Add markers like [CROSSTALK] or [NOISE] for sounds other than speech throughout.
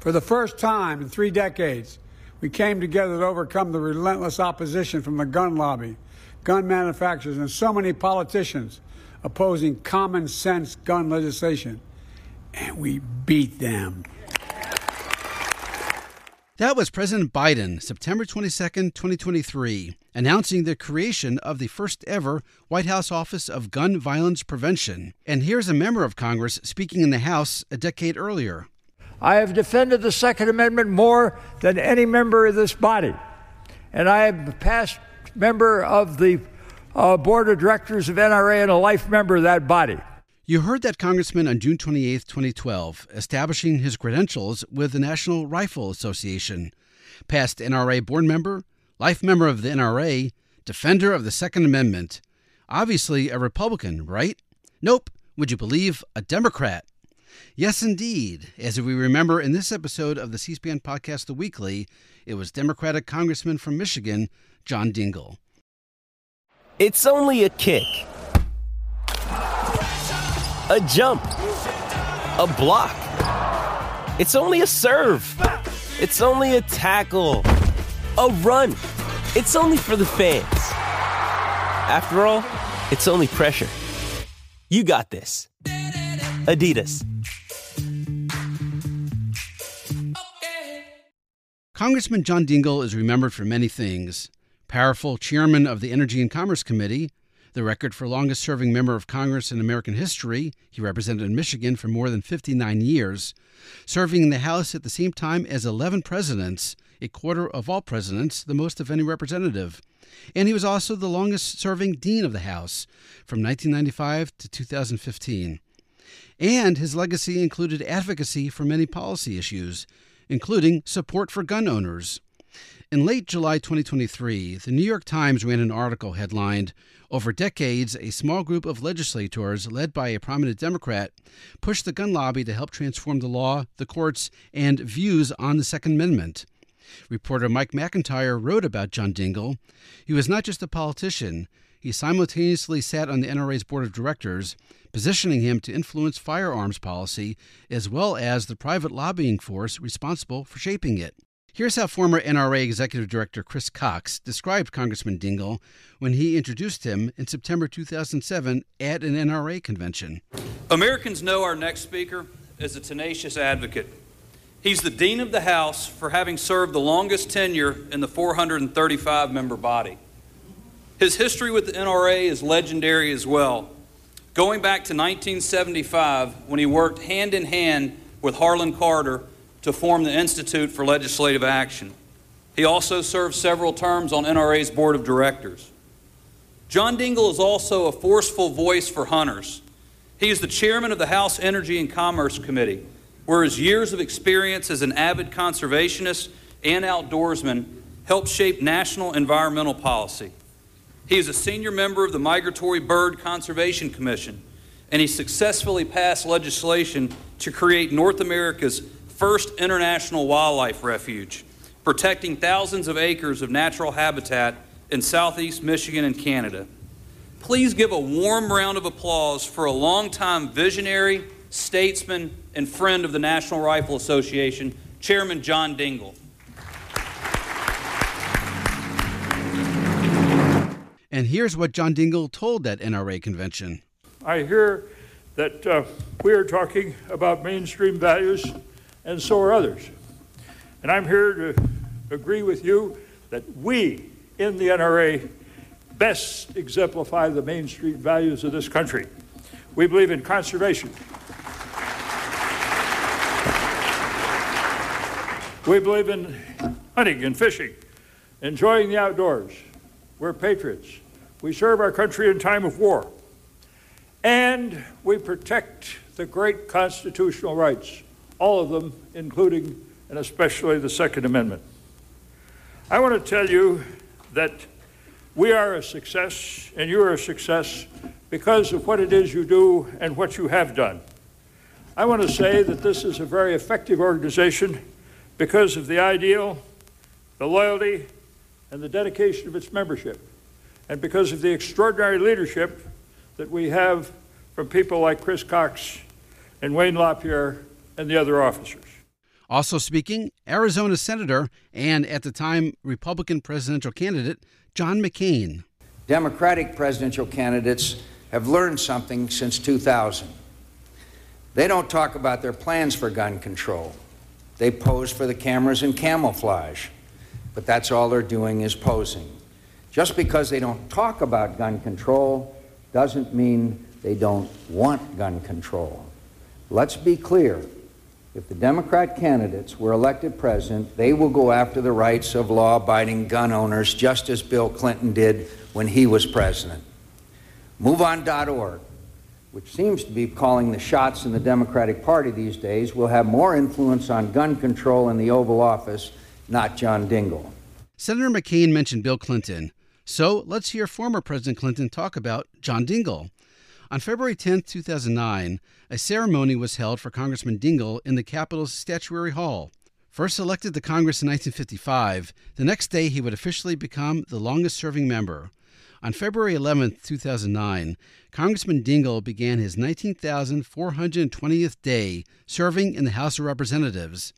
For the first time in three decades, we came together to overcome the relentless opposition from the gun lobby, gun manufacturers, and so many politicians opposing common sense gun legislation. And we beat them. That was President Biden, September 22, 2023, announcing the creation of the first ever White House Office of Gun Violence Prevention. And here's a member of Congress speaking in the House a decade earlier. I have defended the Second Amendment more than any member of this body. And I am a past member of the uh, board of directors of NRA and a life member of that body. You heard that Congressman on June 28, 2012, establishing his credentials with the National Rifle Association. Past NRA board member, life member of the NRA, defender of the Second Amendment. Obviously a Republican, right? Nope. Would you believe a Democrat? Yes, indeed. As we remember in this episode of the C SPAN podcast, The Weekly, it was Democratic Congressman from Michigan, John Dingell. It's only a kick a jump, a block. It's only a serve. It's only a tackle, a run. It's only for the fans. After all, it's only pressure. You got this. Adidas. Congressman John Dingell is remembered for many things. Powerful chairman of the Energy and Commerce Committee, the record for longest serving member of Congress in American history. He represented Michigan for more than 59 years, serving in the House at the same time as 11 presidents, a quarter of all presidents, the most of any representative. And he was also the longest serving dean of the House from 1995 to 2015. And his legacy included advocacy for many policy issues, including support for gun owners. In late July 2023, the New York Times ran an article headlined over decades, a small group of legislators, led by a prominent Democrat, pushed the gun lobby to help transform the law, the courts, and views on the Second Amendment. Reporter Mike McIntire wrote about John Dingell. He was not just a politician, he simultaneously sat on the NRA's board of directors, positioning him to influence firearms policy as well as the private lobbying force responsible for shaping it. Here's how former NRA Executive Director Chris Cox described Congressman Dingell when he introduced him in September 2007 at an NRA convention. Americans know our next speaker as a tenacious advocate. He's the Dean of the House for having served the longest tenure in the 435 member body. His history with the NRA is legendary as well. Going back to 1975, when he worked hand in hand with Harlan Carter to form the Institute for Legislative Action. He also served several terms on NRA's board of directors. John Dingell is also a forceful voice for hunters. He is the chairman of the House Energy and Commerce Committee, where his years of experience as an avid conservationist and outdoorsman helped shape national environmental policy. He is a senior member of the Migratory Bird Conservation Commission, and he successfully passed legislation to create North America's first international wildlife refuge, protecting thousands of acres of natural habitat in southeast Michigan and Canada. Please give a warm round of applause for a longtime visionary, statesman, and friend of the National Rifle Association, Chairman John Dingell. And here's what John Dingell told that NRA convention. I hear that uh, we are talking about mainstream values and so are others. And I'm here to agree with you that we in the NRA best exemplify the mainstream values of this country. We believe in conservation. We believe in hunting and fishing, enjoying the outdoors. We're patriots. We serve our country in time of war. And we protect the great constitutional rights all of them, including and especially the Second Amendment. I want to tell you that we are a success and you are a success because of what it is you do and what you have done. I want to say that this is a very effective organization because of the ideal, the loyalty, and the dedication of its membership, and because of the extraordinary leadership that we have from people like Chris Cox and Wayne LaPierre and the other officers. Also speaking, Arizona Senator and at the time Republican presidential candidate John McCain. Democratic presidential candidates have learned something since 2000. They don't talk about their plans for gun control. They pose for the cameras in camouflage, but that's all they're doing is posing. Just because they don't talk about gun control doesn't mean they don't want gun control. Let's be clear. If the Democrat candidates were elected president, they will go after the rights of law abiding gun owners, just as Bill Clinton did when he was president. MoveOn.org, which seems to be calling the shots in the Democratic Party these days, will have more influence on gun control in the Oval Office, not John Dingell. Senator McCain mentioned Bill Clinton. So let's hear former President Clinton talk about John Dingell. On February 10, 2009, a ceremony was held for Congressman Dingell in the Capitol's Statuary Hall. First elected to Congress in 1955, the next day he would officially become the longest serving member. On February 11, 2009, Congressman Dingell began his 19,420th day serving in the House of Representatives.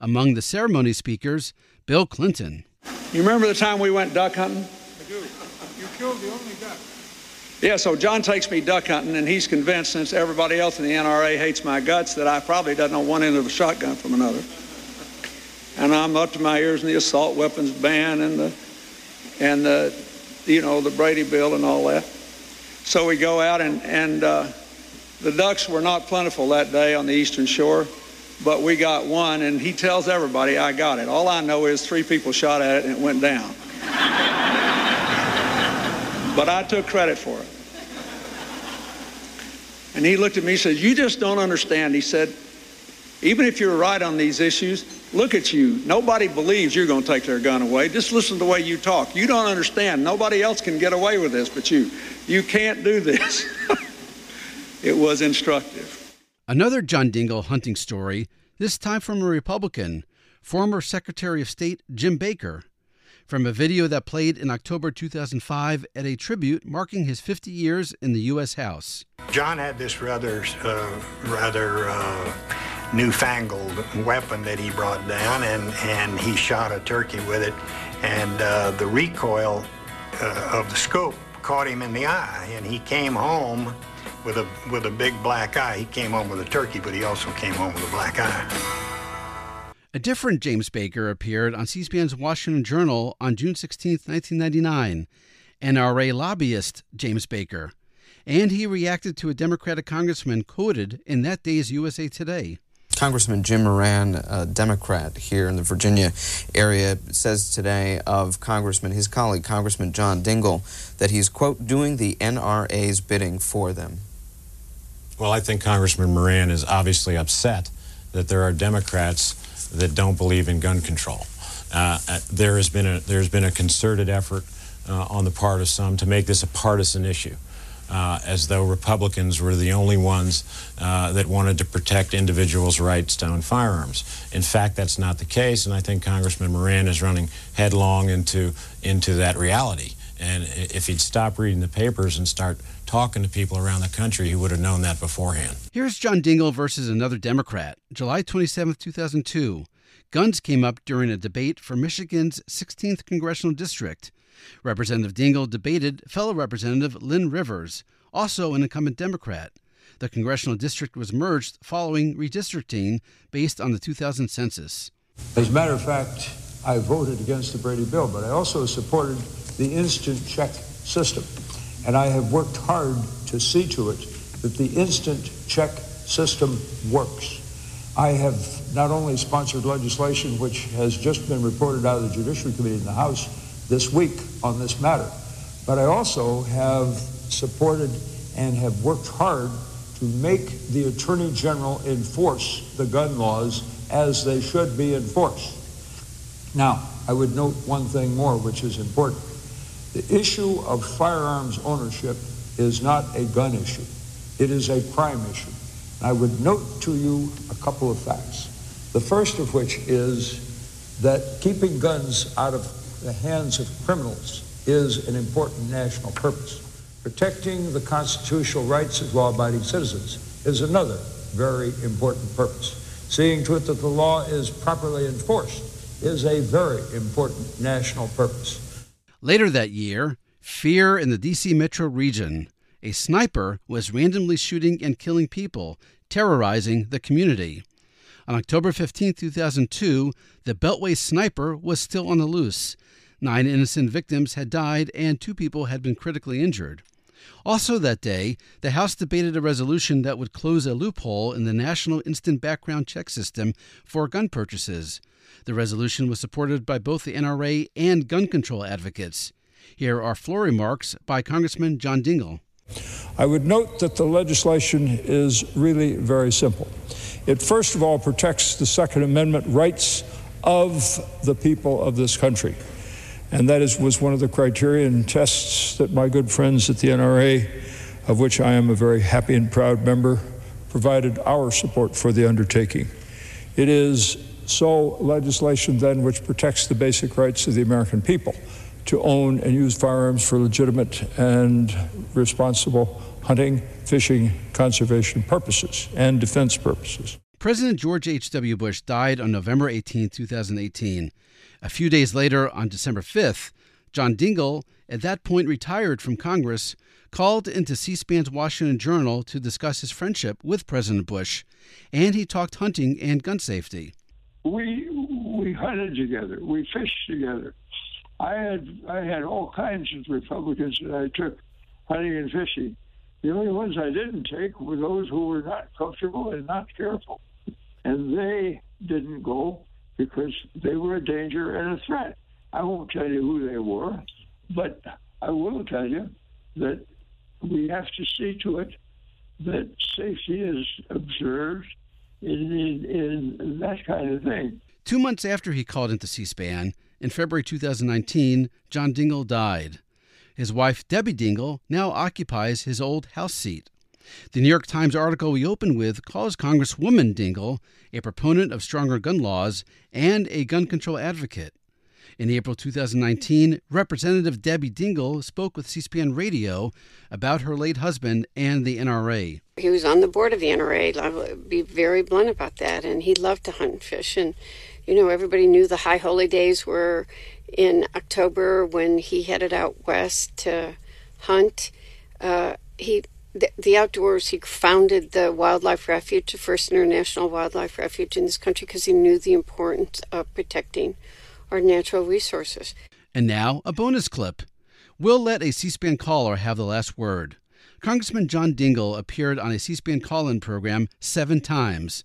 Among the ceremony speakers, Bill Clinton. You remember the time we went duck hunting? I do. You killed the only duck. Yeah, so John takes me duck hunting, and he's convinced, since everybody else in the NRA hates my guts, that I probably doesn't know one end of a shotgun from another. And I'm up to my ears in the assault weapons ban and the, and the, you know, the Brady bill and all that. So we go out, and and uh, the ducks were not plentiful that day on the eastern shore, but we got one, and he tells everybody I got it. All I know is three people shot at it and it went down. [LAUGHS] but I took credit for it. And he looked at me and said, You just don't understand. He said, Even if you're right on these issues, look at you. Nobody believes you're going to take their gun away. Just listen to the way you talk. You don't understand. Nobody else can get away with this but you. You can't do this. [LAUGHS] it was instructive. Another John Dingell hunting story, this time from a Republican, former Secretary of State Jim Baker from a video that played in October 2005 at a tribute marking his 50 years in the U.S. House. John had this rather, uh, rather uh, newfangled weapon that he brought down, and, and he shot a turkey with it, and uh, the recoil uh, of the scope caught him in the eye, and he came home with a with a big black eye. He came home with a turkey, but he also came home with a black eye. A different James Baker appeared on C SPAN's Washington Journal on June 16, 1999, NRA lobbyist James Baker, and he reacted to a Democratic congressman quoted in that day's USA Today. Congressman Jim Moran, a Democrat here in the Virginia area, says today of Congressman, his colleague, Congressman John Dingell, that he's, quote, doing the NRA's bidding for them. Well, I think Congressman Moran is obviously upset that there are Democrats that don't believe in gun control. Uh, uh, there has been a there's been a concerted effort uh, on the part of some to make this a partisan issue, uh, as though Republicans were the only ones uh, that wanted to protect individuals' rights to own firearms. In fact, that's not the case, and I think Congressman Moran is running headlong into into that reality. And if he'd stop reading the papers and start talking to people around the country, he would have known that beforehand. Here's John Dingell versus another Democrat, July 27, 2002. Guns came up during a debate for Michigan's 16th congressional district. Representative Dingell debated fellow Representative Lynn Rivers, also an incumbent Democrat. The congressional district was merged following redistricting based on the 2000 census. As a matter of fact, I voted against the Brady bill, but I also supported the instant check system. And I have worked hard to see to it that the instant check system works. I have not only sponsored legislation which has just been reported out of the Judiciary Committee in the House this week on this matter, but I also have supported and have worked hard to make the Attorney General enforce the gun laws as they should be enforced. Now, I would note one thing more, which is important. The issue of firearms ownership is not a gun issue. It is a crime issue. I would note to you a couple of facts. The first of which is that keeping guns out of the hands of criminals is an important national purpose. Protecting the constitutional rights of law abiding citizens is another very important purpose. seeing to it that the law is properly enforced is a very important national purpose. Later that year, fear in the D.C. metro region. A sniper was randomly shooting and killing people, terrorizing the community. On October 15, 2002, the Beltway sniper was still on the loose. Nine innocent victims had died and two people had been critically injured. Also that day, the House debated a resolution that would close a loophole in the National Instant Background Check System for gun purchases. The resolution was supported by both the NRA and gun control advocates. Here are floor remarks by Congressman John Dingell. I would note that the legislation is really very simple. It first of all protects the Second Amendment rights of the people of this country. And that is, was one of the criteria and tests that my good friends at the NRA, of which I am a very happy and proud member, provided our support for the undertaking. It is so legislation then which protects the basic rights of the American people to own and use firearms for legitimate and responsible hunting, fishing, conservation purposes, and defense purposes. President George H.W. Bush died on November 18, 2018. A few days later, on December 5th, John Dingell, at that point retired from Congress, called into C SPAN's Washington Journal to discuss his friendship with President Bush, and he talked hunting and gun safety. We we hunted together, we fished together. I had I had all kinds of Republicans that I took hunting and fishing. The only ones I didn't take were those who were not comfortable and not careful. And they didn't go because they were a danger and a threat. I won't tell you who they were, but I will tell you that we have to see to it that safety is observed in, in, in that kind of thing. Two months after he called into C SPAN, in February 2019, John Dingell died. His wife, Debbie Dingell, now occupies his old house seat. The New York Times article we open with calls Congresswoman Dingell a proponent of stronger gun laws and a gun control advocate. In April 2019, Representative Debbie Dingell spoke with C SPAN Radio about her late husband and the NRA. He was on the board of the NRA. I'll be very blunt about that. And he loved to hunt and fish. And, you know, everybody knew the high holy days were in October when he headed out west to hunt. Uh, he the, the, outdoors. He founded the Wildlife Refuge, the first international wildlife refuge in this country, because he knew the importance of protecting our natural resources. And now, a bonus clip. We'll let a C SPAN caller have the last word. Congressman John Dingell appeared on a C SPAN call in program seven times.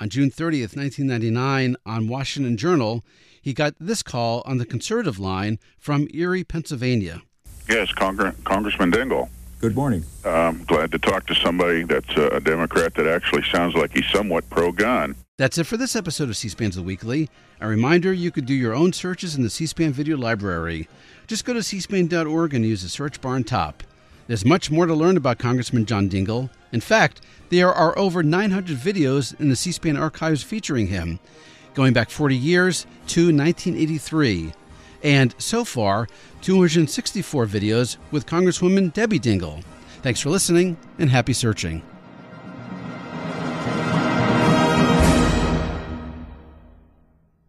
On June 30th, 1999, on Washington Journal, he got this call on the conservative line from Erie, Pennsylvania. Yes, Congre- Congressman Dingell. Good morning. I'm glad to talk to somebody that's a Democrat that actually sounds like he's somewhat pro gun. That's it for this episode of C SPAN's The Weekly. A reminder you could do your own searches in the C SPAN video library. Just go to cspan.org and use the search bar on top. There's much more to learn about Congressman John Dingell. In fact, there are over 900 videos in the C SPAN archives featuring him, going back 40 years to 1983 and so far, 264 videos with Congresswoman Debbie Dingell. Thanks for listening and happy searching.